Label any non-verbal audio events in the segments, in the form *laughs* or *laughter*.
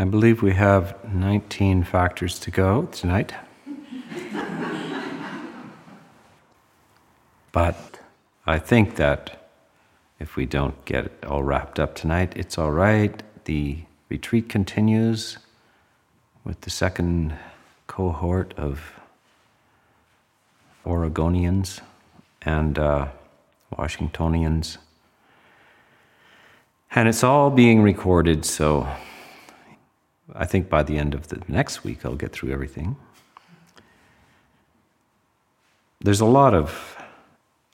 I believe we have 19 factors to go tonight. but I think that if we don't get it all wrapped up tonight, it's all right. The retreat continues with the second cohort of Oregonians and uh, Washingtonians. And it's all being recorded, so I think by the end of the next week I'll get through everything. There's a lot of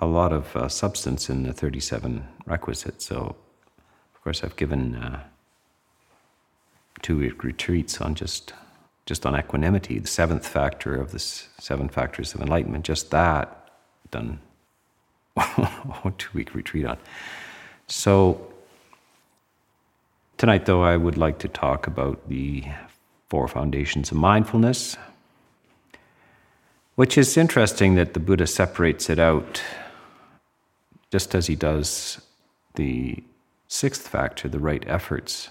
a lot of uh, substance in the 37 requisites, so of course I've given uh, two retreats on just just on equanimity, the seventh factor of the seven factors of enlightenment. Just that done *laughs* two week retreat on. So Tonight, though, I would like to talk about the four foundations of mindfulness, which is interesting that the Buddha separates it out just as he does the sixth factor, the right efforts.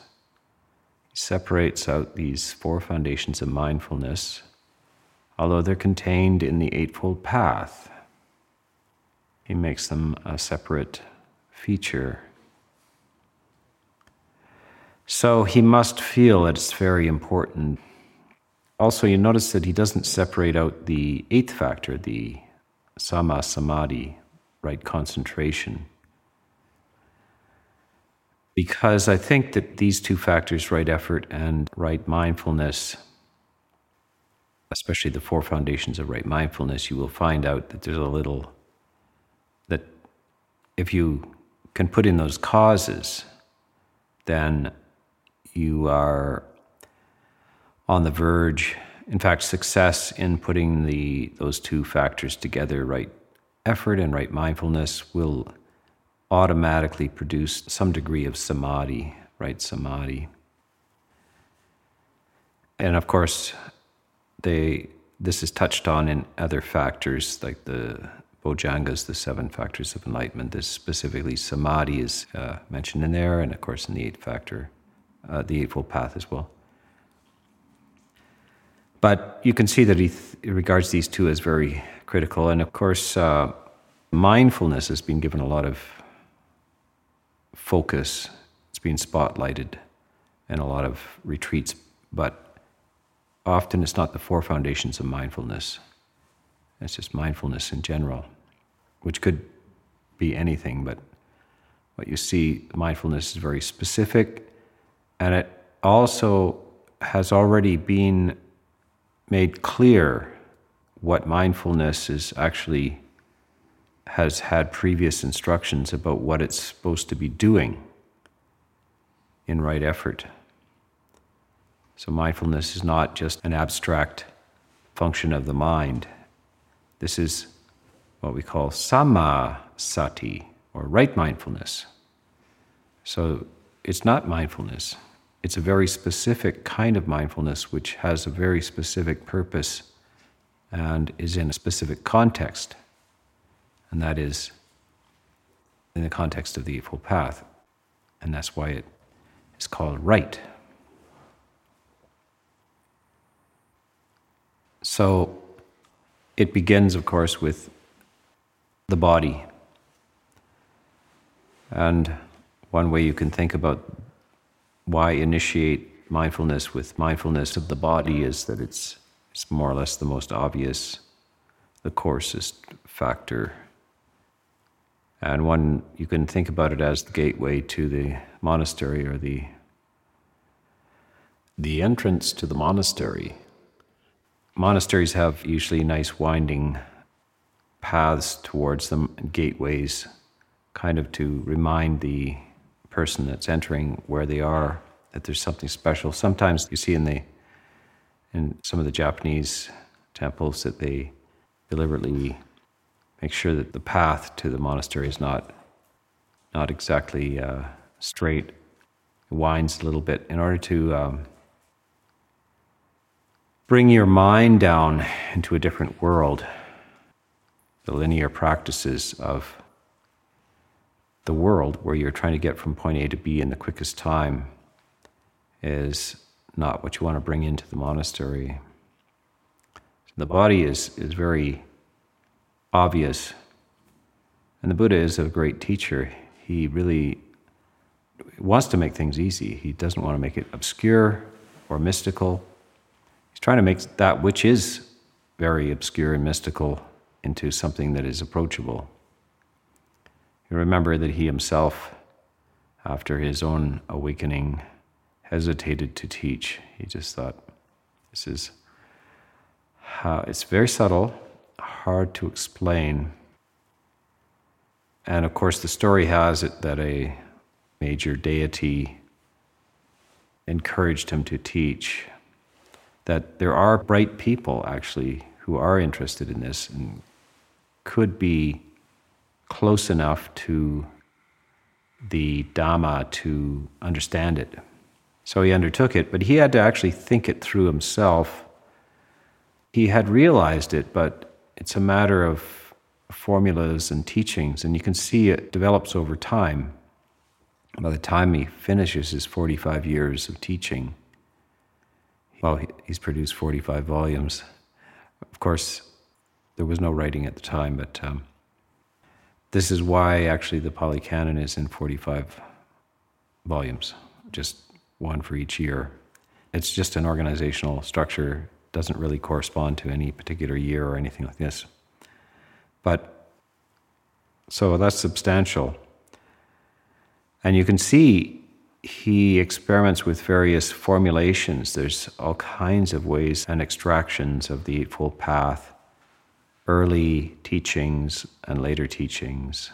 He separates out these four foundations of mindfulness, although they're contained in the Eightfold Path. He makes them a separate feature so he must feel that it's very important. Also, you notice that he doesn't separate out the eighth factor, the samma samadhi, right concentration. Because I think that these two factors, right effort and right mindfulness, especially the four foundations of right mindfulness, you will find out that there's a little, that if you can put in those causes, then you are on the verge. In fact, success in putting the those two factors together, right effort and right mindfulness, will automatically produce some degree of samadhi, right samadhi. And of course, they this is touched on in other factors like the Bojjhangas, the seven factors of enlightenment. This specifically samadhi is uh, mentioned in there, and of course in the eighth factor uh, the Eightfold Path as well. But you can see that he, th- regards these two as very critical. And of course, uh, mindfulness has been given a lot of focus, it's been spotlighted in a lot of retreats, but often it's not the four foundations of mindfulness. It's just mindfulness in general, which could be anything, but what you see, mindfulness is very specific and it also has already been made clear what mindfulness is actually has had previous instructions about what it's supposed to be doing in right effort. So, mindfulness is not just an abstract function of the mind. This is what we call samma sati, or right mindfulness. So, it's not mindfulness. It's a very specific kind of mindfulness which has a very specific purpose and is in a specific context. And that is in the context of the Eightfold Path. And that's why it is called right. So it begins, of course, with the body. And one way you can think about why initiate mindfulness with mindfulness of the body is that it's, it's more or less the most obvious, the coarsest factor. And one, you can think about it as the gateway to the monastery or the, the entrance to the monastery. Monasteries have usually nice winding paths towards them, gateways, kind of to remind the person that's entering where they are that there's something special. Sometimes you see in the in some of the Japanese temples that they deliberately make sure that the path to the monastery is not not exactly uh, straight. It winds a little bit in order to um, bring your mind down into a different world. The linear practices of the world where you're trying to get from point A to B in the quickest time is not what you want to bring into the monastery. The body is, is very obvious. And the Buddha is a great teacher. He really wants to make things easy. He doesn't want to make it obscure or mystical. He's trying to make that which is very obscure and mystical into something that is approachable. You remember that he himself, after his own awakening, hesitated to teach. He just thought, this is how it's very subtle, hard to explain. And of course, the story has it that a major deity encouraged him to teach that there are bright people actually who are interested in this and could be close enough to the Dhamma to understand it. So he undertook it, but he had to actually think it through himself. He had realized it, but it's a matter of formulas and teachings, and you can see it develops over time. By the time he finishes his 45 years of teaching, well, he's produced 45 volumes. Of course, there was no writing at the time, but um, this is why actually the Pali Canon is in 45 volumes, just one for each year. It's just an organizational structure, doesn't really correspond to any particular year or anything like this. But so that's substantial. And you can see he experiments with various formulations. There's all kinds of ways and extractions of the Eightfold Path, early teachings and later teachings,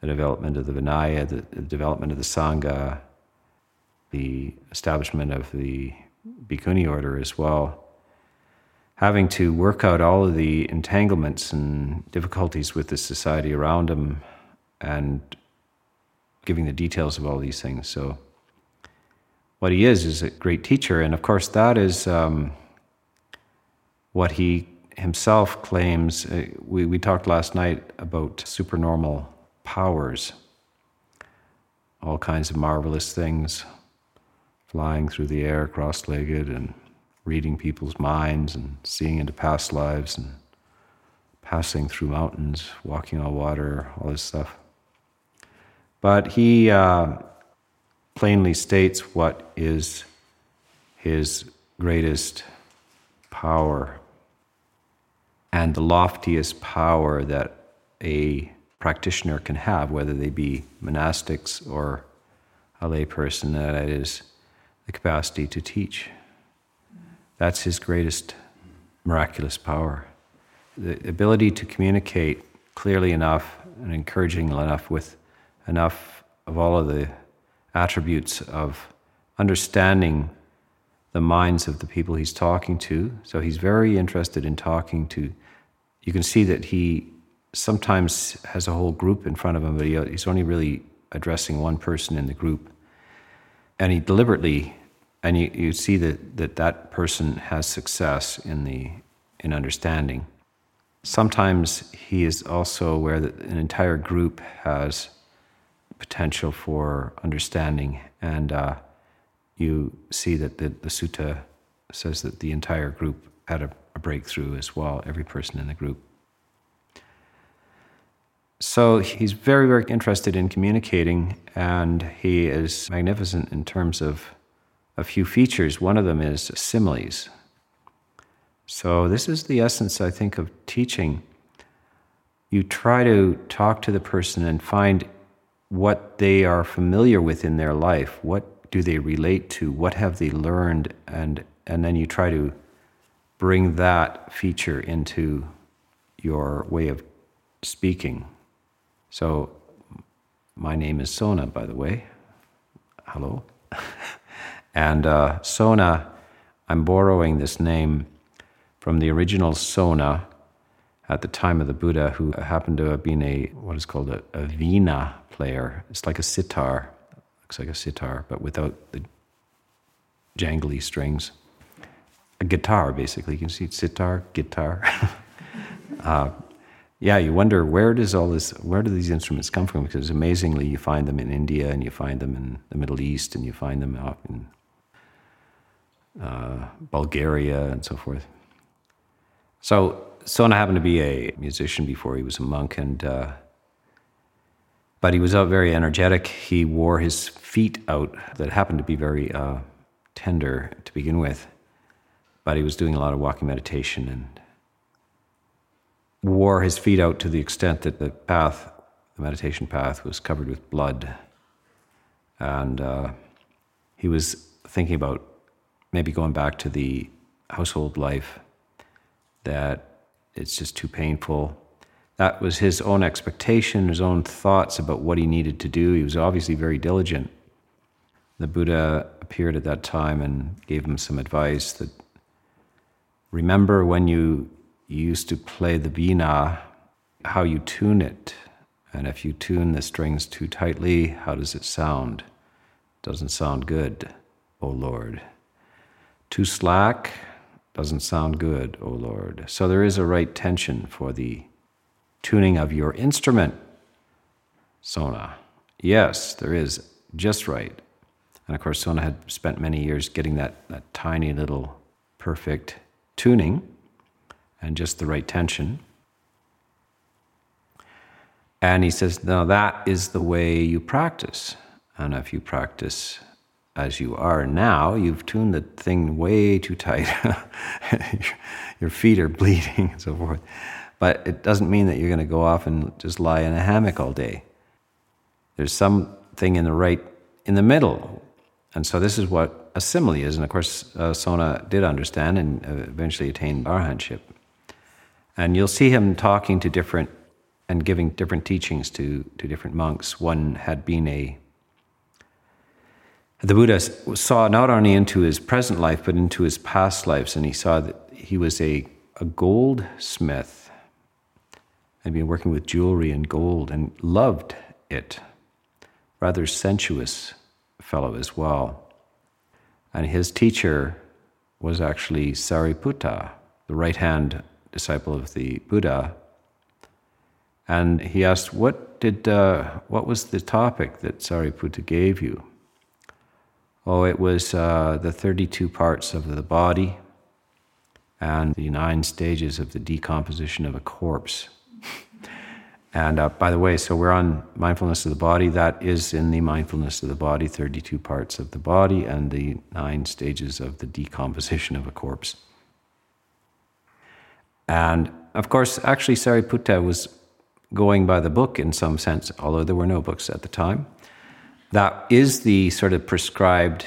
the development of the Vinaya, the, the development of the Sangha, the establishment of the Bhikkhuni order as well. Having to work out all of the entanglements and difficulties with the society around him and giving the details of all these things. So, what he is is a great teacher, and of course, that is um, what he himself claims. Uh, we, we talked last night about supernormal powers, all kinds of marvelous things, flying through the air cross legged and reading people's minds and seeing into past lives and passing through mountains, walking on water, all this stuff. But he uh, plainly states what is his greatest power and the loftiest power that a practitioner can have, whether they be monastics or a layperson, that is the capacity to teach. That's his greatest miraculous power. The ability to communicate clearly enough and encouraging enough with enough of all of the attributes of understanding the minds of the people he's talking to. So he's very interested in talking to. You can see that he sometimes has a whole group in front of him, but he, he's only really addressing one person in the group. And he deliberately, and you, you see that, that that person has success in, the, in understanding. Sometimes he is also aware that an entire group has potential for understanding. And uh, you see that the, the sutta says that the entire group had a, a breakthrough as well, every person in the group. So he's very, very interested in communicating, and he is magnificent in terms of a few features. One of them is similes. So, this is the essence, I think, of teaching. You try to talk to the person and find what they are familiar with in their life. What do they relate to? What have they learned? And, and then you try to bring that feature into your way of speaking. So, my name is Sona, by the way. Hello. *laughs* and uh, Sona, I'm borrowing this name from the original Sona, at the time of the Buddha who happened to have been a what is called a, a vina player. It's like a sitar, looks like a sitar, but without the jangly strings. A guitar, basically. You can see sitar, guitar. *laughs* uh, yeah, you wonder where does all this, where do these instruments come from? Because amazingly, you find them in India and you find them in the Middle East and you find them out in uh, Bulgaria, and so forth. So Sona happened to be a musician before he was a monk, and uh, but he was very energetic. He wore his feet out that happened to be very uh, tender to begin with, but he was doing a lot of walking meditation and wore his feet out to the extent that the path, the meditation path, was covered with blood, and uh, he was thinking about maybe going back to the household life. That it's just too painful. That was his own expectation, his own thoughts about what he needed to do. He was obviously very diligent. The Buddha appeared at that time and gave him some advice that remember when you used to play the vina, how you tune it. And if you tune the strings too tightly, how does it sound? Doesn't sound good, O Lord. Too slack, doesn't sound good, O Lord. So there is a right tension for the tuning of your instrument, Sona. Yes, there is just right. And of course, Sona had spent many years getting that, that tiny little perfect tuning and just the right tension. And he says, Now that is the way you practice. And if you practice as you are now, you've tuned the thing way too tight. *laughs* Your feet are bleeding *laughs* and so forth. But it doesn't mean that you're going to go off and just lie in a hammock all day. There's something in the right, in the middle. And so this is what a simile is. And of course, uh, Sona did understand and uh, eventually attained arahantship. And you'll see him talking to different and giving different teachings to, to different monks. One had been a the Buddha saw not only into his present life, but into his past lives, and he saw that he was a, a goldsmith. Had been working with jewelry and gold and loved it. Rather sensuous fellow as well. And his teacher was actually Sariputta, the right hand disciple of the Buddha. And he asked, What, did, uh, what was the topic that Sariputta gave you? Oh, it was uh, the 32 parts of the body and the nine stages of the decomposition of a corpse. And uh, by the way, so we're on mindfulness of the body. That is in the mindfulness of the body, 32 parts of the body and the nine stages of the decomposition of a corpse. And of course, actually, Sariputta was going by the book in some sense, although there were no books at the time that is the sort of prescribed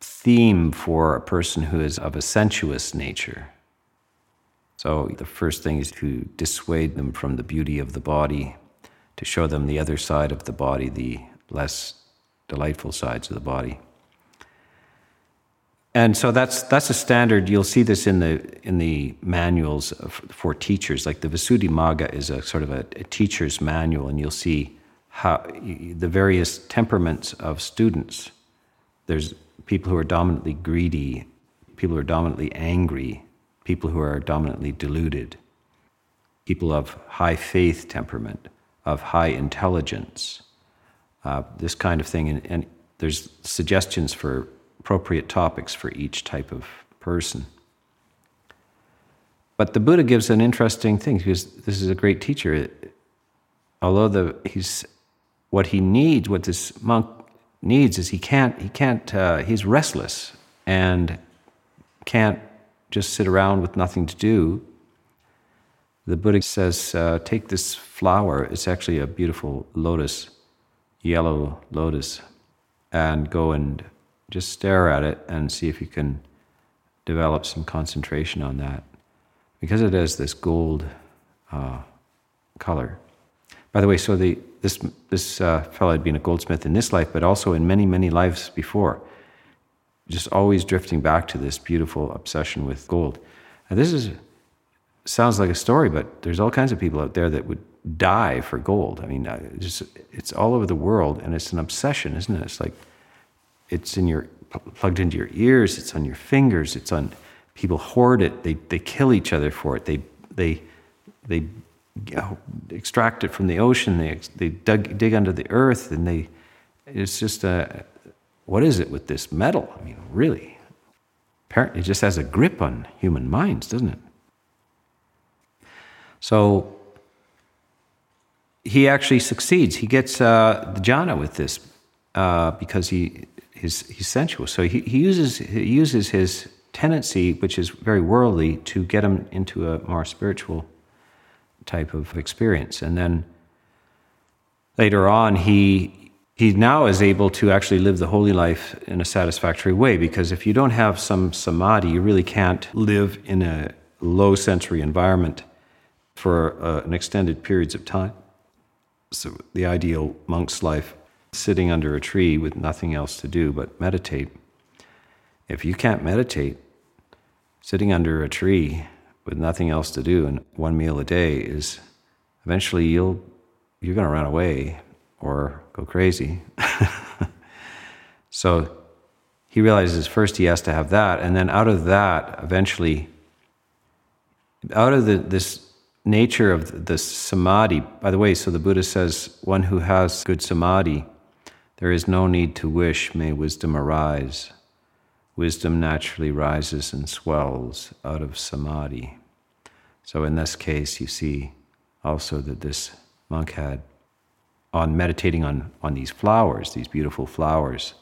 theme for a person who is of a sensuous nature. So the first thing is to dissuade them from the beauty of the body, to show them the other side of the body, the less delightful sides of the body. And so that's that's a standard. You'll see this in the in the manuals for teachers. Like the Visuddhimagga is a sort of a, a teacher's manual, and you'll see how the various temperaments of students. There's people who are dominantly greedy, people who are dominantly angry, people who are dominantly deluded, people of high faith temperament, of high intelligence, uh, this kind of thing. And, and there's suggestions for appropriate topics for each type of person. But the Buddha gives an interesting thing because this is a great teacher. Although the, he's what he needs, what this monk needs, is he can't, he can't, uh, he's restless and can't just sit around with nothing to do. The Buddha says, uh, take this flower, it's actually a beautiful lotus, yellow lotus, and go and just stare at it and see if you can develop some concentration on that. Because it has this gold uh, color. By the way, so the, this, this uh, fellow had been a goldsmith in this life, but also in many, many lives before. Just always drifting back to this beautiful obsession with gold. And this is sounds like a story, but there's all kinds of people out there that would die for gold. I mean, uh, just it's all over the world, and it's an obsession, isn't it? It's like it's in your plugged into your ears, it's on your fingers, it's on people hoard it. They they kill each other for it. They they they extract it from the ocean. They they dug, dig under the earth, and they it's just a what is it with this metal? I mean, really, apparently it just has a grip on human minds, doesn't it? So he actually succeeds. He gets uh, the jhana with this uh, because he he's, he's sensual. So he, he uses he uses his tendency, which is very worldly, to get him into a more spiritual type of experience. And then later on, he he now is able to actually live the holy life in a satisfactory way because if you don't have some samadhi, you really can't live in a low sensory environment for uh, an extended periods of time. So the ideal monk's life, sitting under a tree with nothing else to do but meditate. If you can't meditate, sitting under a tree with nothing else to do and one meal a day is eventually you'll you're going to run away or go crazy. *laughs* so he realizes first he has to have that and then out of that eventually out of the, this nature of the samadhi. By the way, so the Buddha says, one who has good samadhi, there is no need to wish, may wisdom arise. Wisdom naturally rises and swells out of samadhi. So in this case, you see also that this monk had, on meditating on, on these flowers, these beautiful flowers,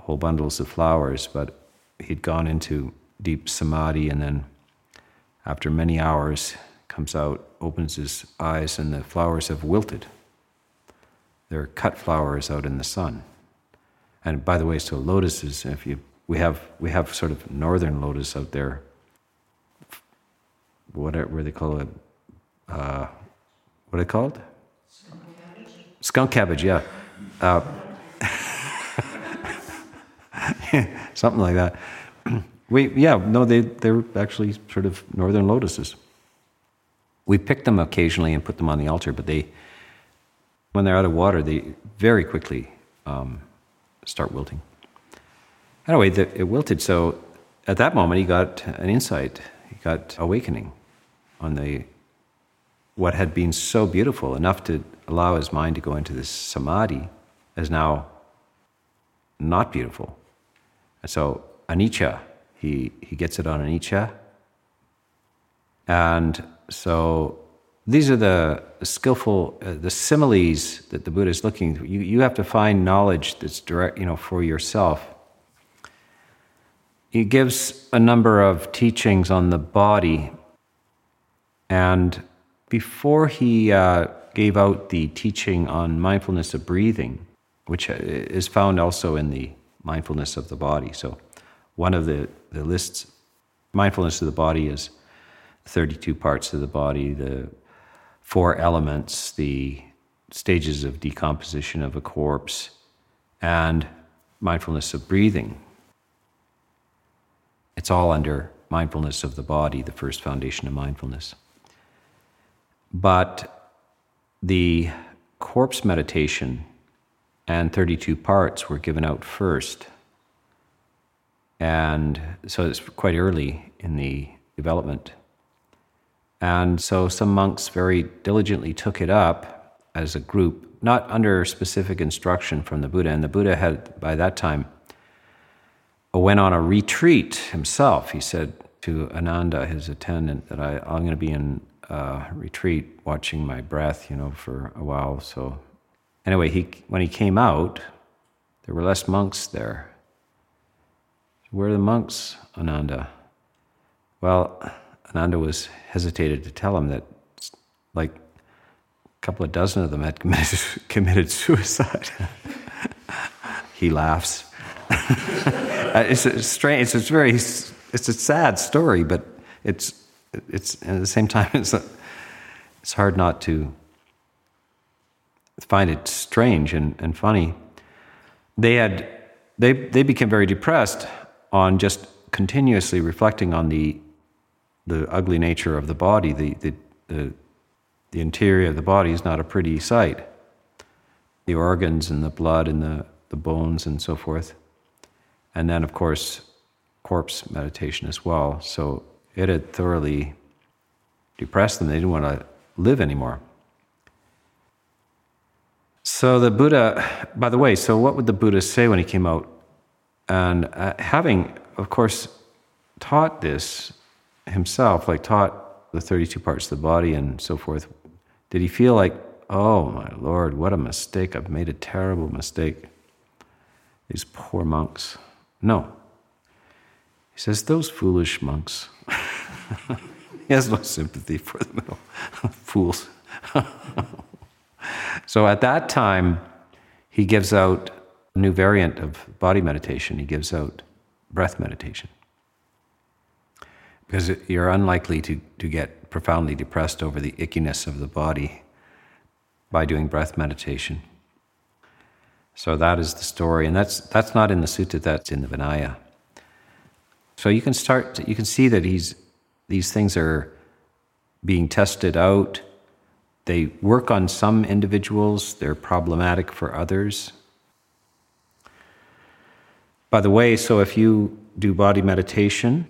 whole bundles of flowers, but he'd gone into deep samadhi and then after many hours, comes out, opens his eyes, and the flowers have wilted. They're cut flowers out in the sun. And by the way, so lotuses, if you we have we have sort of northern lotus out there. Where they call it, uh, what are they called? Skunk cabbage. Yeah. Uh, *laughs* something like that. *clears throat* We yeah no they they're actually sort of northern lotuses. We pick them occasionally and put them on the altar, but they, when they're out of water, they very quickly um, start wilting. Anyway, the, it wilted. So at that moment, he got an insight. He got awakening on the what had been so beautiful enough to allow his mind to go into this samadhi is now not beautiful. And so anicca, he, he gets it on anicca. And so these are the skillful, uh, the similes that the Buddha is looking. You you have to find knowledge that's direct, you know, for yourself. He gives a number of teachings on the body, and before he uh, gave out the teaching on mindfulness of breathing, which is found also in the mindfulness of the body. So, one of the, the lists, mindfulness of the body is 32 parts of the body, the four elements, the stages of decomposition of a corpse, and mindfulness of breathing. It's all under mindfulness of the body, the first foundation of mindfulness. But the corpse meditation and 32 parts were given out first. And so it's quite early in the development and so some monks very diligently took it up as a group, not under specific instruction from the Buddha. And the Buddha had, by that time, went on a retreat himself. He said to Ananda, his attendant, that I, am going to be in a retreat watching my breath, you know, for a while. So, anyway, he, when he came out, there were less monks there. Where are the monks, Ananda? Well, Ananda was hesitated to tell him that like a couple of dozen of them had committed, *laughs* committed suicide. *laughs* he laughs. *laughs* Uh, it's a strange. It's a very. It's a sad story, but it's it's at the same time *laughs* it's it's hard not to find it strange and, and funny. They had they they became very depressed on just continuously reflecting on the the ugly nature of the body, the, the, the, the interior of the body is not a pretty sight. The organs and the blood and the, the bones and so forth. And then, of course, corpse meditation as well. So it had thoroughly depressed them. They didn't want to live anymore. So the Buddha, by the way, so what would the Buddha say when he came out? And uh, having, of course, taught this himself, like taught the 32 parts of the body and so forth, did he feel like, oh my Lord, what a mistake. I've made a terrible mistake. These poor monks. No. He says, those foolish monks. *laughs* he has no sympathy for the middle *laughs* fools. *laughs* so at that time, he gives out a new variant of body meditation. He gives out breath meditation. Because you're unlikely to, to get profoundly depressed over the ickiness of the body by doing breath meditation. So that is the story, and that's that's not in the sutta. That's in the Vinaya. So you can start. You can see that he's these things are being tested out. They work on some individuals. They're problematic for others. By the way, so if you do body meditation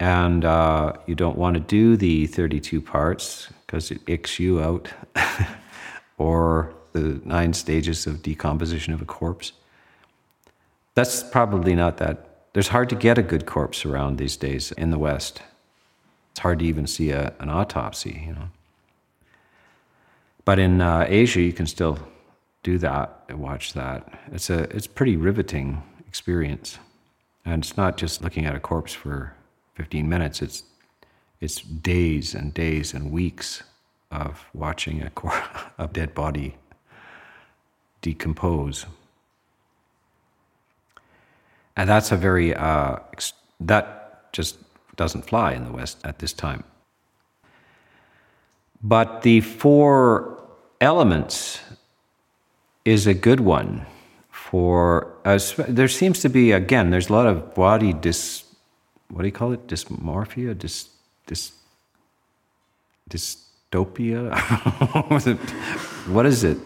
and uh, you don't want to do the 32 parts because it icks you out, *laughs* or the nine stages of decomposition of a corpse. That's probably not that. There's hard to get a good corpse around these days in the West. It's hard to even see a, an autopsy, you know. But in uh, Asia, you can still do that and watch that. It's a it's pretty riveting experience, and it's not just looking at a corpse for 15 minutes. It's it's days and days and weeks of watching a, cor- *laughs* a dead body decompose. And that's a very, uh, that just doesn't fly in the West at this time. But the four elements is a good one for, uh, there seems to be, again, there's a lot of body dis, what do you call it? Dysmorphia? Dis, dis, dystopia? *laughs* what is it?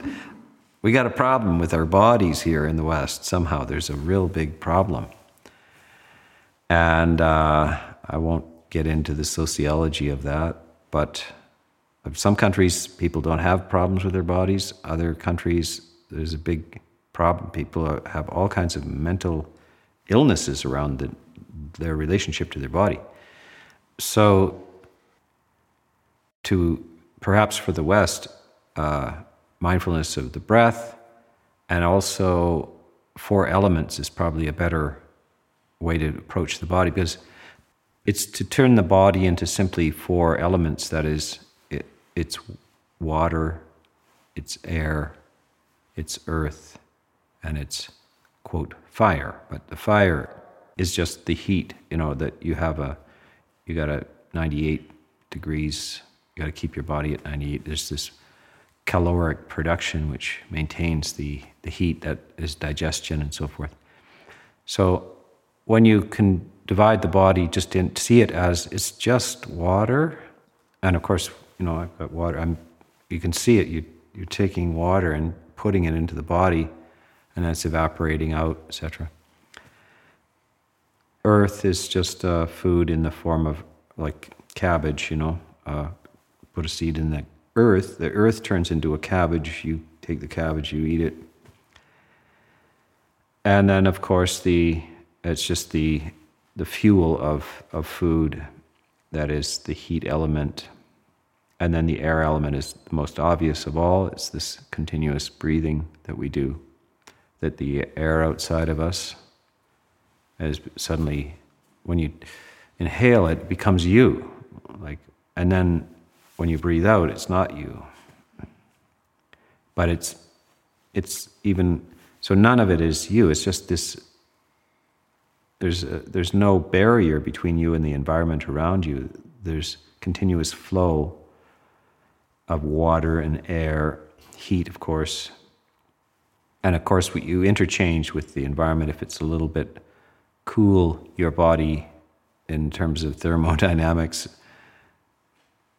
We got a problem with our bodies here in the West. Somehow there's a real big problem. And uh, I won't get into the sociology of that, but some countries, people don't have problems with their bodies. Other countries, there's a big problem. People have all kinds of mental illnesses around the, their relationship to their body. So, to perhaps for the West, uh, mindfulness of the breath and also four elements is probably a better way to approach the body because it's to turn the body into simply four elements that is it, it's water it's air it's earth and it's quote fire but the fire is just the heat you know that you have a you got a 98 degrees you got to keep your body at 98. There's this caloric production which maintains the, the heat that is digestion and so forth. So when you can divide the body just in, see it as it's just water, and of course, you know, I've got water. I'm, you can see it. You, you're taking water and putting it into the body, and that's evaporating out, etc. Earth is just uh, food in the form of like cabbage, you know, uh, put a seed in the earth, the earth turns into a cabbage. You take the cabbage, you eat it. And then, of course, the it's just the the fuel of of food that is the heat element. And then the air element is the most obvious of all. It's this continuous breathing that we do, that the air outside of us is suddenly, when you inhale it, becomes you. Like, and then when you breathe out, it's not you. But it's, it's even, so none of it is you. It's just this, there's, a, there's no barrier between you and the environment around you. There's continuous flow of water and air, heat, of course. And of course, you interchange with the environment. If it's a little bit cool, your body, in terms of thermodynamics,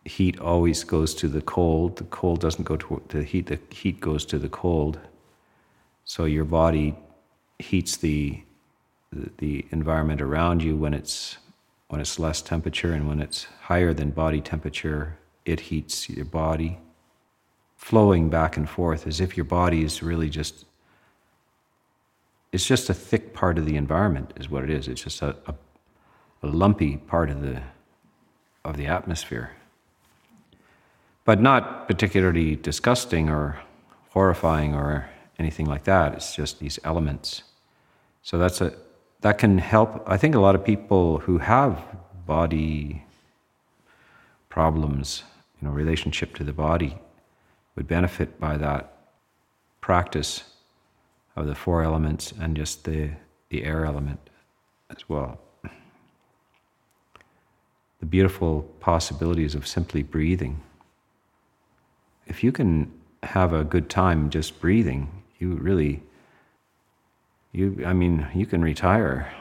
heat always goes to the cold. The cold doesn't go to the heat. The heat goes to the cold. So your body heats the, the, environment around you when it's when it's less temperature, and when it's higher than body temperature, it heats your body, flowing back and forth as if your body is really just. It's just a thick part of the environment, is what it is. It's just a, a a lumpy part of the of the atmosphere. But not particularly disgusting or horrifying or anything like that. It's just these elements. So that's a that can help. I think a lot of people who have body problems, you know, relationship to the body, would benefit by that practice of the four elements and just the the air element as well. The beautiful possibilities of simply breathing. If you can have a good time just breathing, you really you I mean, you can retire.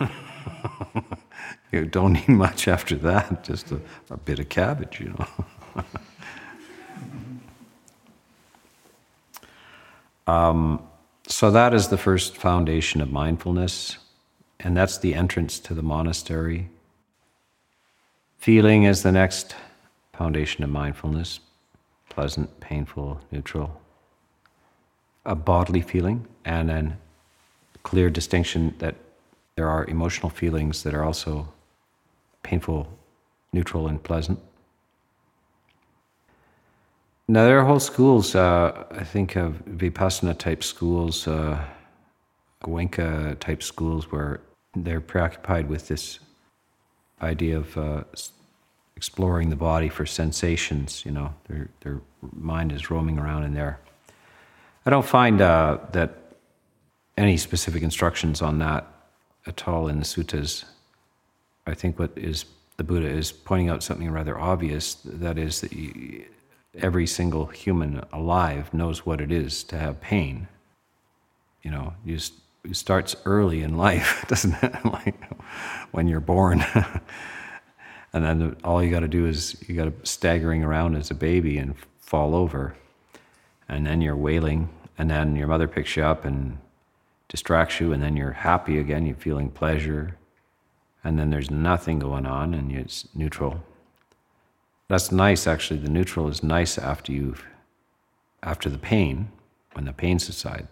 *laughs* you don't need much after that, just a, a bit of cabbage, you know. *laughs* um, so that is the first foundation of mindfulness, and that's the entrance to the monastery. Feeling is the next foundation of mindfulness pleasant, painful, neutral. A bodily feeling, and then clear distinction that there are emotional feelings that are also painful, neutral, and pleasant. Now, there are whole schools, uh, I think, of Vipassana type schools, uh, Goenka type schools, where they're preoccupied with this idea of uh, exploring the body for sensations. You know, their, their mind is roaming around in there. I don't find uh, that any specific instructions on that at all in the suttas. I think what is the Buddha is pointing out something rather obvious that is that you, every single human alive knows what it is to have pain. You know, you it starts early in life, *laughs* doesn't it? *laughs* like when you're born. *laughs* and then all you got to do is you got to staggering around as a baby and fall over. And then you're wailing, and then your mother picks you up and distracts you, and then you're happy again, you're feeling pleasure, and then there's nothing going on and it's neutral. That's nice, actually. The neutral is nice after you've, after the pain, when the pain subsides.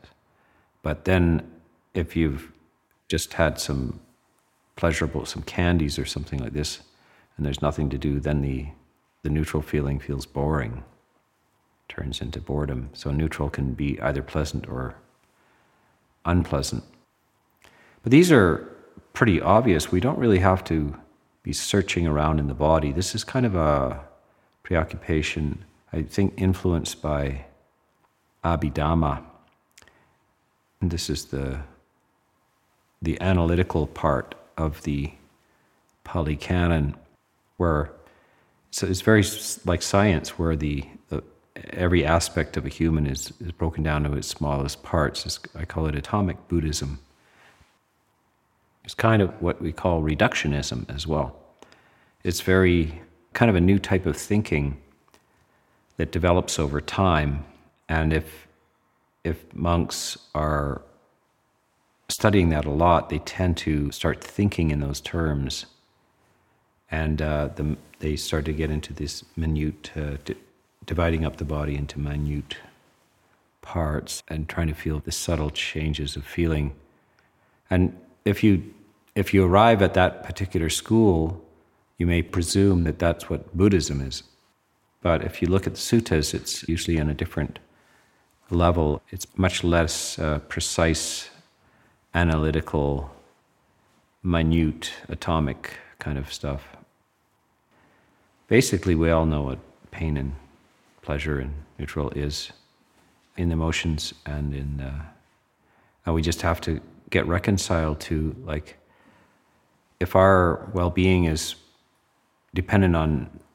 But then, if you've just had some pleasurable, some candies or something like this, and there's nothing to do, then the, the neutral feeling feels boring, turns into boredom. So, neutral can be either pleasant or unpleasant. But these are pretty obvious. We don't really have to be searching around in the body. This is kind of a preoccupation, I think, influenced by Abhidhamma. And this is the, the analytical part of the Pali Canon, where so it's very like science, where the, the every aspect of a human is, is broken down to its smallest parts. It's, I call it atomic Buddhism. It's kind of what we call reductionism as well. It's very kind of a new type of thinking that develops over time. And if, if monks are studying that a lot, they tend to start thinking in those terms. And uh, the, they start to get into this minute uh, dividing up the body into minute parts and trying to feel the subtle changes of feeling. And if you if you arrive at that particular school, you may presume that that's what Buddhism is. But if you look at the suttas, it's usually on a different level. It's much less uh, precise, analytical, minute, atomic kind of stuff. Basically, we all know what pain and pleasure and neutral is in emotions and in uh, and we just have to get reconciled to like if our well-being is dependent on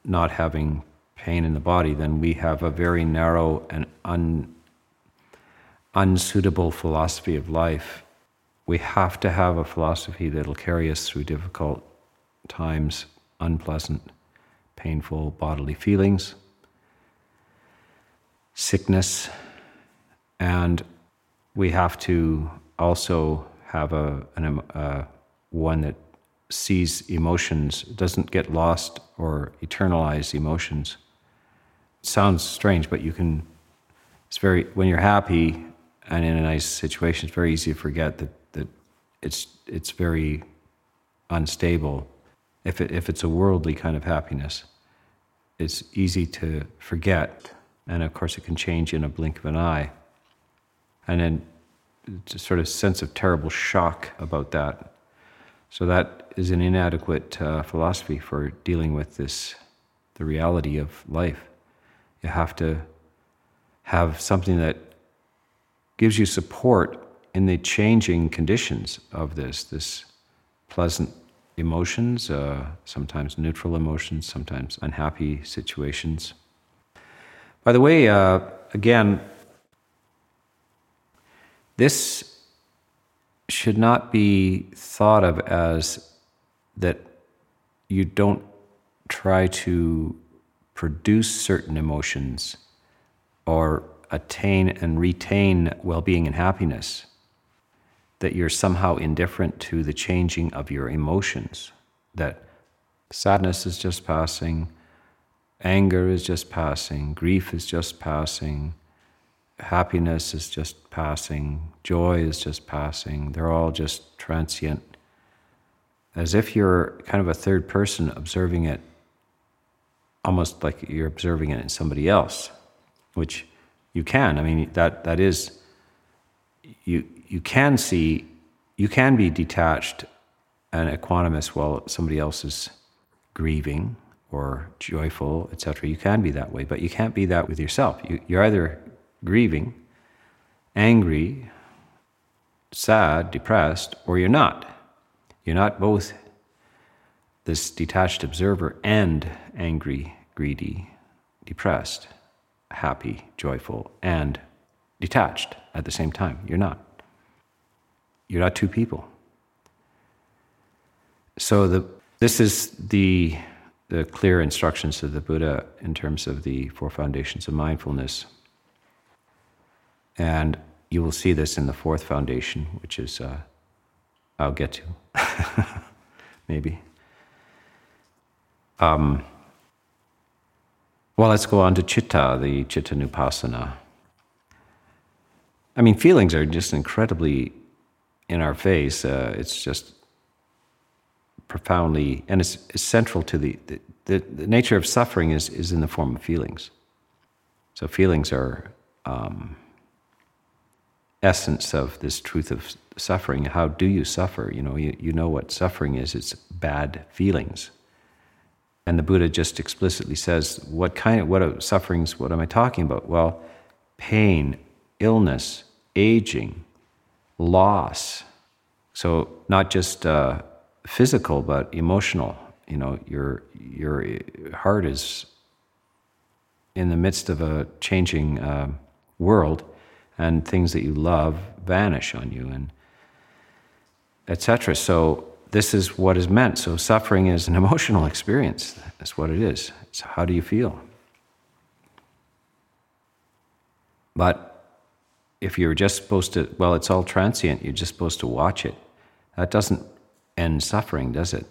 not having pain in the body then we have a very narrow and un, unsuitable philosophy of life. We have to have a philosophy that'll carry us through difficult times unpleasant painful bodily feelings sickness, and we have to also have a, an, one that sees emotions, doesn't get lost or eternalize emotions. Sounds strange, but you can. It's very when you're happy and in a nice situation, it's very easy to forget that that it's it's very unstable, if, it, if it's a worldly kind of happiness, it's easy to forget. And of course, it can change in a blink of an eye. And then it's a sort of sense of terrible shock about that. So that is an inadequate uh, philosophy for dealing with this, the reality of life. You have to have something that gives you support in the changing conditions of this, this pleasant emotions, uh, sometimes neutral emotions, sometimes unhappy situations. By the way, uh, again, this should not be thought of as that you don't try to produce certain emotions or attain and retain well being and happiness that you're somehow indifferent to the changing of your emotions, that sadness is just passing, anger is just passing, grief is just passing, happiness is just passing, joy is just passing. They're all just transient. As if you're kind of a third person observing it, almost like you're observing it in somebody else, which you can. I mean, that, that is, you, you can see, you can be detached and equanimous while somebody else is grieving or joyful, etc. You can be that way, but you can't be that with yourself. You, you're either grieving, angry, sad, depressed, or you're not. You're not both this detached observer and angry, greedy, depressed, happy, joyful, and detached at the same time. You're not. You're not two people. So the, this is the, the clear instructions of the Buddha in terms of the four foundations of mindfulness. And you will see this in the fourth foundation, which is, uh, I'll get to, *laughs* maybe. Um, well, let's go on to chitta, the chitta nupassana. I mean, feelings are just incredibly in our face. Uh, it's just profoundly, and it's, it's central to the, the, the, the, nature of suffering is, is in the form of feelings. So feelings are um, essence of this truth of suffering. How do you suffer? You know, you, you know what suffering is. It's bad feelings. And the Buddha just explicitly says, what kind of, what are sufferings, what am I talking about? Well, pain, illness, aging, loss. So not just uh, physical, but emotional. You know, your your heart is in the midst of a changing uh, world, and things that you love vanish on you, and etc. So this is what is meant. So suffering is an *laughs* emotional experience. That's what it is. It's how do you feel? But if you're just supposed to, well, it's all transient, you're just supposed to watch it. That doesn't end suffering, does it?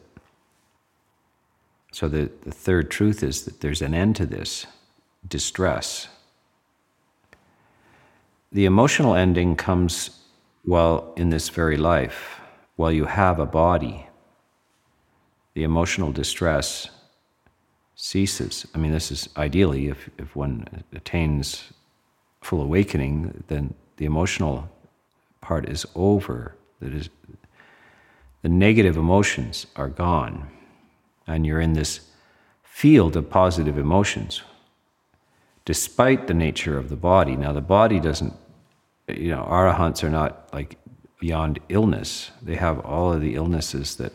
So the, the third truth is that there's an end to this distress. The emotional ending comes while in this very life, while you have a body. The emotional distress ceases. I mean, this is ideally if, if one attains full awakening, then the emotional part is over. That is, the negative emotions are gone, and you're in this field of positive emotions, despite the nature of the body. Now, the body doesn't, you know, arahants are not like beyond illness. They have all of the illnesses that,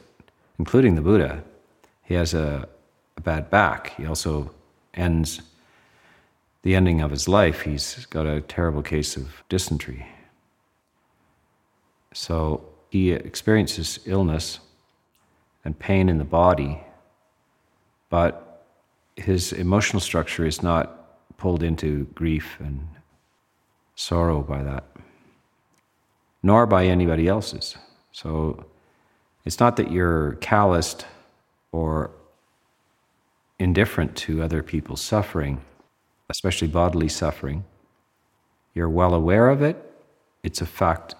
including the Buddha. He has a, a bad back. He also ends the ending of his life, he's got a terrible case of dysentery. So he experiences illness and pain in the body, but his emotional structure is not pulled into grief and sorrow by that, nor by anybody else's. So it's not that you're calloused or indifferent to other people's suffering especially bodily suffering. You're well aware of it. It's a fact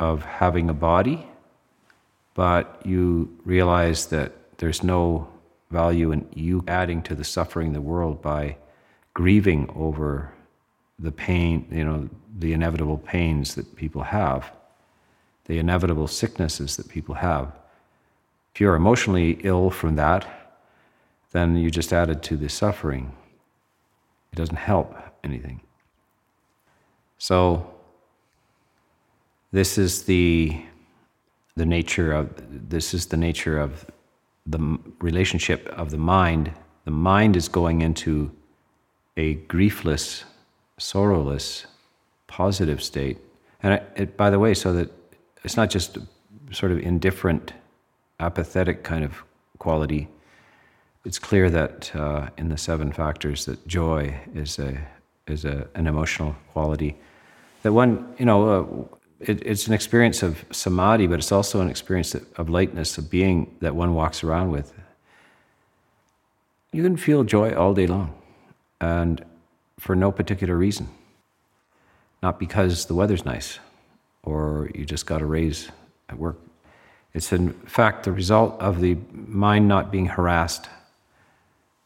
of having a body, but you realize that there's no value in you adding to the suffering of the world by grieving over the pain, you know, the inevitable pains that people have, the inevitable sicknesses that people have. If you're emotionally ill from that, then you just added to the suffering. It doesn't help anything. So, this is the the nature of this is the nature of the relationship of the mind. The mind is going into a griefless, sorrowless, positive state. And it, by the way, so that it's not just sort of indifferent, apathetic kind of quality. It's clear that uh, in the seven factors that joy is a is a, an emotional quality. That one, you know, uh, it, it's an experience of samadhi, but it's also an experience of lightness, of being that one walks around with. You can feel joy all day long, and for no particular reason. Not because the weather's nice, or you just got a raise at work. It's in fact the result of the mind not being harassed.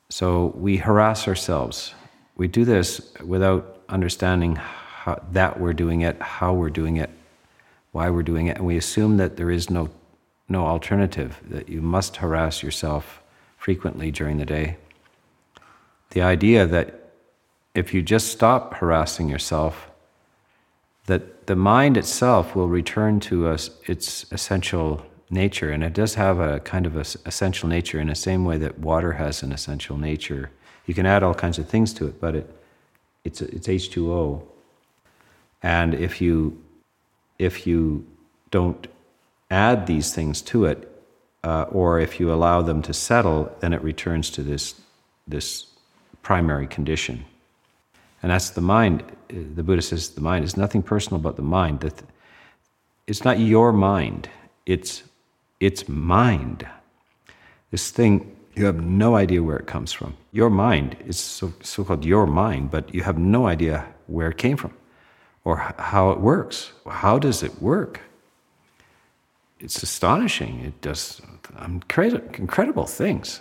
So we harass ourselves. We do this without understanding how, that we're doing it, how we're doing it, why we're doing it, and we assume that there is no, no alternative, that you must harass yourself frequently during the day. The idea that if you just stop harassing yourself, that the mind itself will return to us its essential nature, and it does have a kind of a essential nature in the same way that water has an essential nature. You can add all kinds of things to it, but it, it's, it's H2O. And if you if you don't add these things to it, uh, or if you allow them to settle, then it returns to this, this primary condition. And that's the mind. The Buddha says the mind is nothing personal but the mind. That it's not your mind, it's, it's mind. This thing, you have no idea where it comes from. Your mind is so, so called your mind, but you have no idea where it came from or how it works. How does it work? It's astonishing. It does incredible things.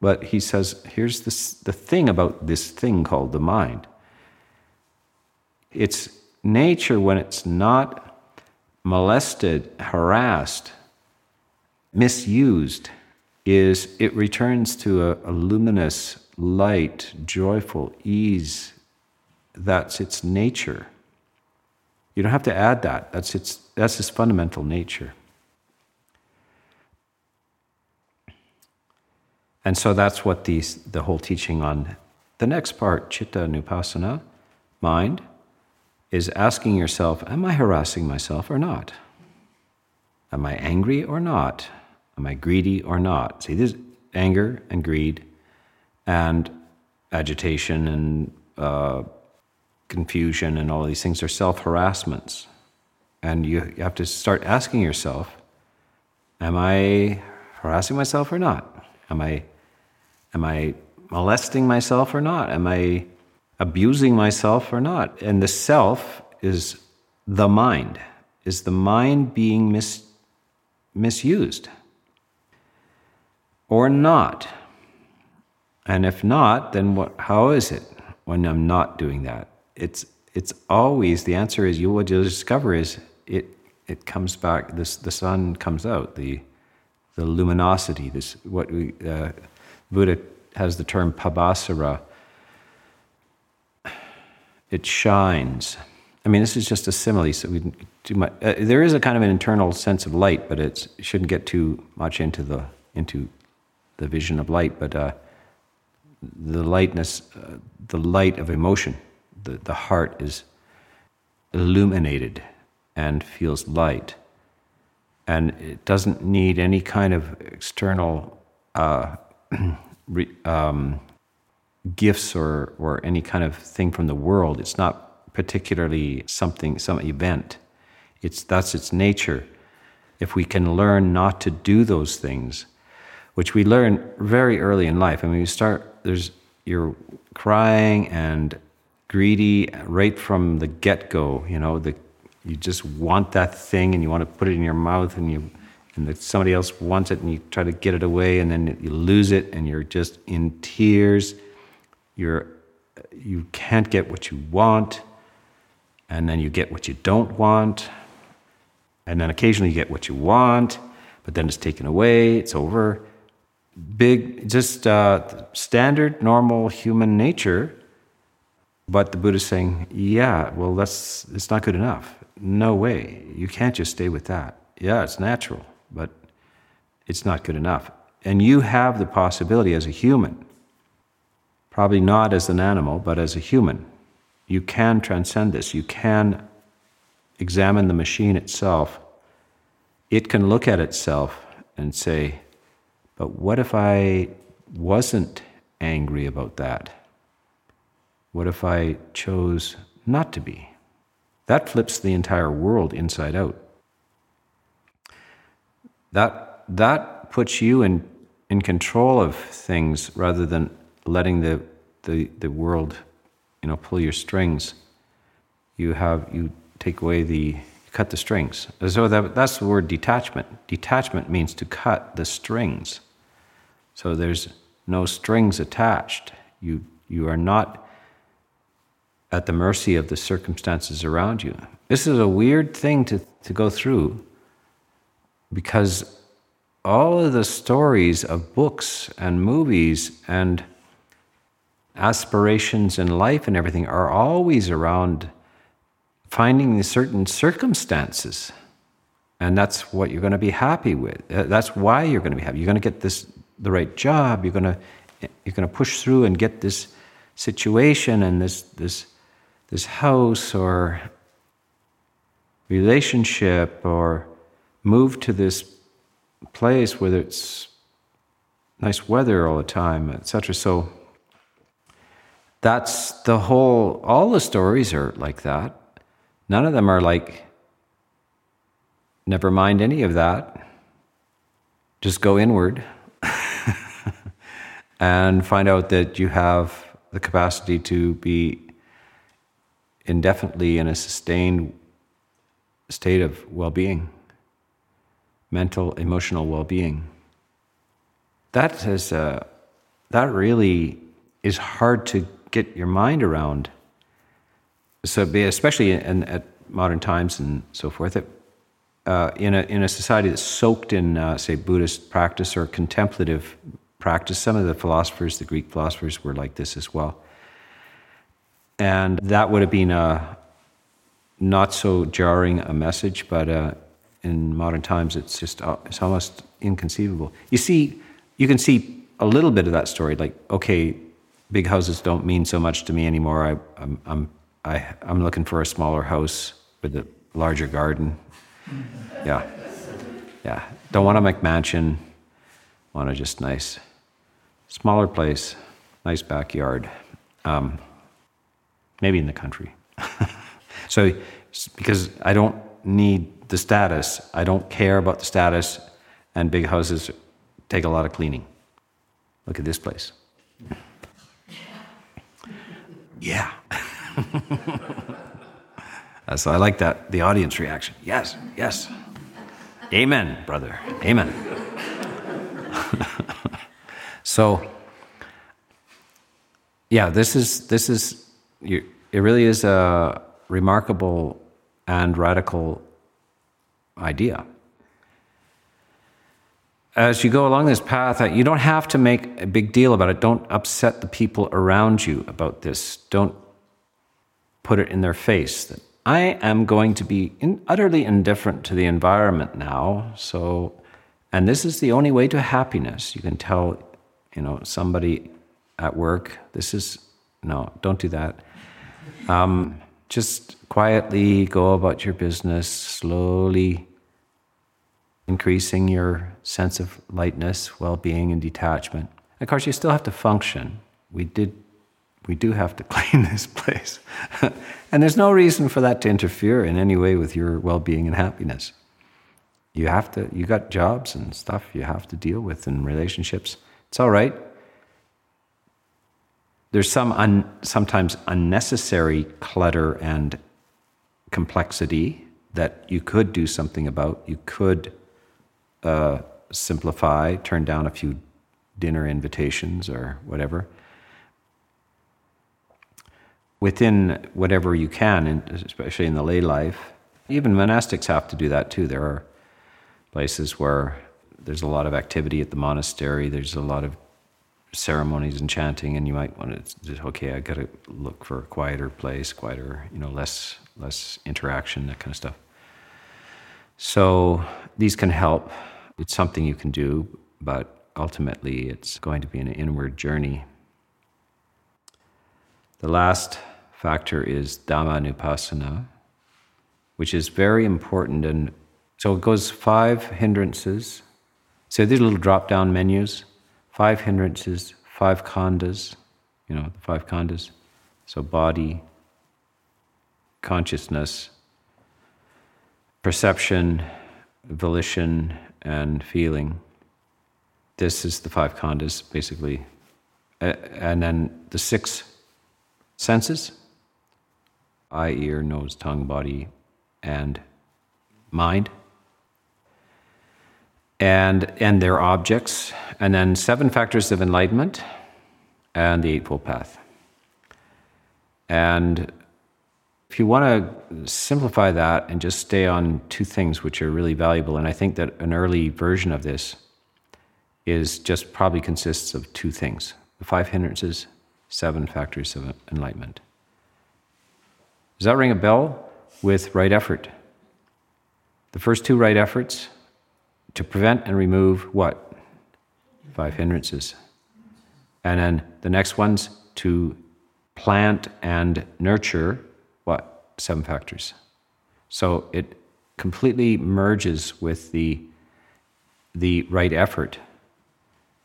But he says, here's this, the thing about this thing called the mind. Its nature, when it's not molested, harassed, misused, is it returns to a, a luminous, light, joyful ease. That's its nature. You don't have to add that. That's its, that's its fundamental nature. And so that's what these, the whole teaching on the next part, chitta nupassana, mind, is asking yourself, am I harassing myself or not? Am I angry or not? Am I greedy or not? See, there's anger and greed and agitation and uh, confusion and all these things are self harassments. And you, you have to start asking yourself Am I harassing myself or not? Am I, am I molesting myself or not? Am I abusing myself or not? And the self is the mind. Is the mind being mis, misused or not? And if not, then what, how is it when I'm not doing that? It's it's always the answer is you what you'll discover is it it comes back this the sun comes out the the luminosity this what we uh, Buddha has the term pabhassara. It shines. I mean this is just a simile so we too much uh, there is a kind of an internal sense of light but it shouldn't get too much into the into the vision of light but uh, the lightness uh, the light of emotion the, the heart is illuminated and feels light. And it doesn't need any kind of external uh, *clears throat* re, um, gifts or, or any kind of thing from the world. It's not particularly something, some event. It's, that's its nature. If we can learn not to do those things, which we learn very early in life. I mean, you start, there's, you're crying and greedy right from the get go. You know, the, you just want that thing and you want to put it in your mouth and you and that somebody else wants it and you try to get it away and then you lose it and you're just in tears you're you can't get what you want and then you get what you don't want and then occasionally you get what you want but then it's taken away it's over big just uh, standard normal human nature but the buddha's saying yeah well that's it's not good enough no way you can't just stay with that yeah it's natural but it's not good enough. And you have the possibility as a human, probably not as an animal, but as a human, you can transcend this. You can examine the machine itself. It can look at itself and say, but what if I wasn't angry about that? What if I chose not to be? That flips the entire world inside out. That that puts you in in control of things rather than letting the the, the world you know pull your strings. You have you take away the cut the strings. So that, that's the word detachment. Detachment means to cut the strings. So there's no strings attached. You you are not at the mercy of the circumstances around you. This is a weird thing to, to go through because all of the stories of books and movies and aspirations in life and everything are always around finding certain circumstances. And that's what you're going to be happy with. Uh, that's why you're going to be happy. You're going to get this the right job. You're going to you're going to push through and get this situation and this this this house or relationship or move to this place where it's nice weather all the time, etc. So that's the whole, all the stories are like that. None of them are like, never mind any of that. Just go inward *laughs* and find out that you have the capacity to be indefinitely in a sustained state of well being mental, emotional well being. That is, uh, that really is hard to get your mind around. So, especially in, at modern times and so forth, it, uh, in, a, in a society that's soaked in, uh, say, Buddhist practice or contemplative practice, some of the philosophers, the Greek philosophers, were like this as well. And that would have been a not so jarring a message, but uh, in modern times, it's just uh, it's almost inconceivable. You see, you can see a little bit of that story. Like, okay, big houses don't mean so much to me anymore. I, I'm I'm I, I'm looking for a smaller house with a larger garden. Yeah, yeah. Don't want a McMansion. Want a just nice, smaller place, nice backyard. Um, maybe in the country. *laughs* so, because I don't need the status. I don't care about the status, and big houses take a lot of cleaning. Look at this place. Yeah. *laughs* Uh, so I like that, the audience reaction. Yes, yes. Amen, brother. Amen. *laughs* so, yeah, this is, this is, it really is a remarkable and radical idea. As you go along this path, you don't have to make a big deal about it. Don't upset the people around you about this. Don't put it in their face that I am going to be in, utterly indifferent to the environment now. So, and this is the only way to happiness. You can tell, you know, somebody at work, this is, no, don't do that. Um, just quietly go about your business, slowly increasing your sense of lightness, well-being, and detachment. Of course, you still have to function. We did, we do have to *laughs* clean this place, *laughs* and there's no reason for that to interfere in any way with your well-being and happiness. You have to. You got jobs and stuff you have to deal with and relationships. It's all right. There's some un, sometimes unnecessary clutter and complexity that you could do something about. You could uh, simplify, turn down a few dinner invitations or whatever. Within whatever you can, especially in the lay life, even monastics have to do that too. There are places where there's a lot of activity at the monastery, there's a lot of ceremonies and chanting, and you might want to just, okay, I got to look for a quieter place, quieter, you know, less less interaction, that kind of stuff. So these can help. It's something you can do, but ultimately it's going to be an inward journey. The last factor is Dhammanupassana, which is very important. And so it goes five hindrances. So these little drop down menus five hindrances, five khandhas, you know, the five khandhas. So body, consciousness, perception, volition, and feeling. This is the five khandhas, basically. And then the six senses eye, ear, nose, tongue, body, and mind. And, and their objects. And then seven factors of enlightenment and the Eightfold Path. And if you want to simplify that and just stay on two things which are really valuable, and I think that an early version of this is just probably consists of two things the five hindrances, seven factors of enlightenment. Does that ring a bell with right effort? The first two right efforts to prevent and remove what? Five hindrances. And then the next one's to plant and nurture what? Seven factors. So it completely merges with the, the right effort.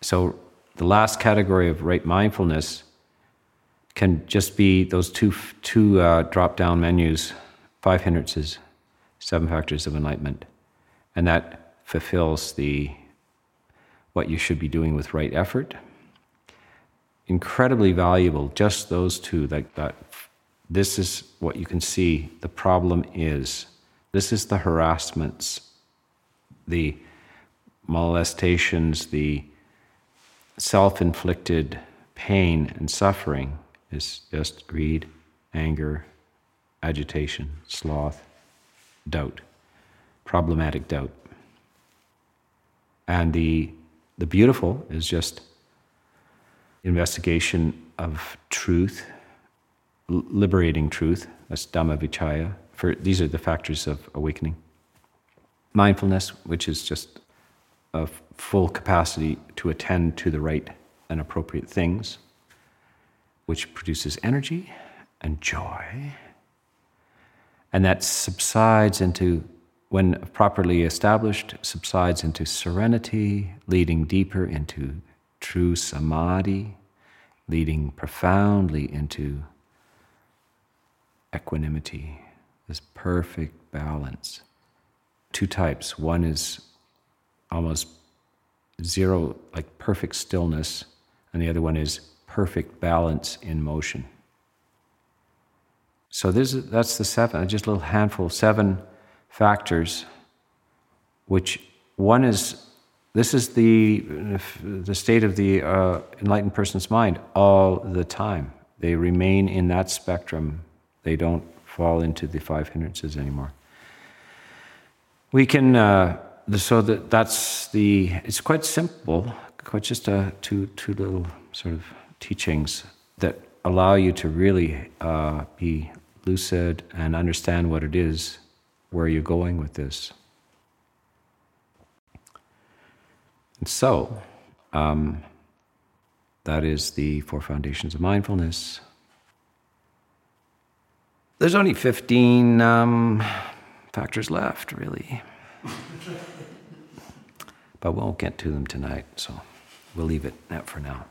So the last category of right mindfulness can just be those two, two uh, drop down menus five hindrances, seven factors of enlightenment. And that fulfills the what you should be doing with right effort. Incredibly valuable, just those two, like that this is what you can see the problem is. This is the harassments, the molestations, the self inflicted pain and suffering is just greed, anger, agitation, sloth, doubt, problematic doubt. And the, the beautiful is just investigation of truth liberating truth. That's Dhamma Vichaya. For, these are the factors of awakening. Mindfulness, which is just a full capacity to attend to the right and appropriate things, which produces energy and joy. And that subsides into, when properly established, subsides into serenity, leading deeper into true samadhi, leading profoundly into equanimity, this perfect balance. Two types. One is almost zero, like perfect stillness, and the other one is perfect balance in motion. So this, that's the seven, just a little handful, seven factors, which one is this is the, the state of the uh, enlightened person's mind all the time. They remain in that spectrum they don't fall into the five hindrances anymore. We can, uh, so that, that's the, it's quite simple, quite just a, two, two little sort of teachings that allow you to really uh, be lucid and understand what it is, where are you're going with this. And so, um, that is the four foundations of mindfulness. There's only 15 um, factors left, really. *laughs* but we won't get to them tonight, so we'll leave it at that for now.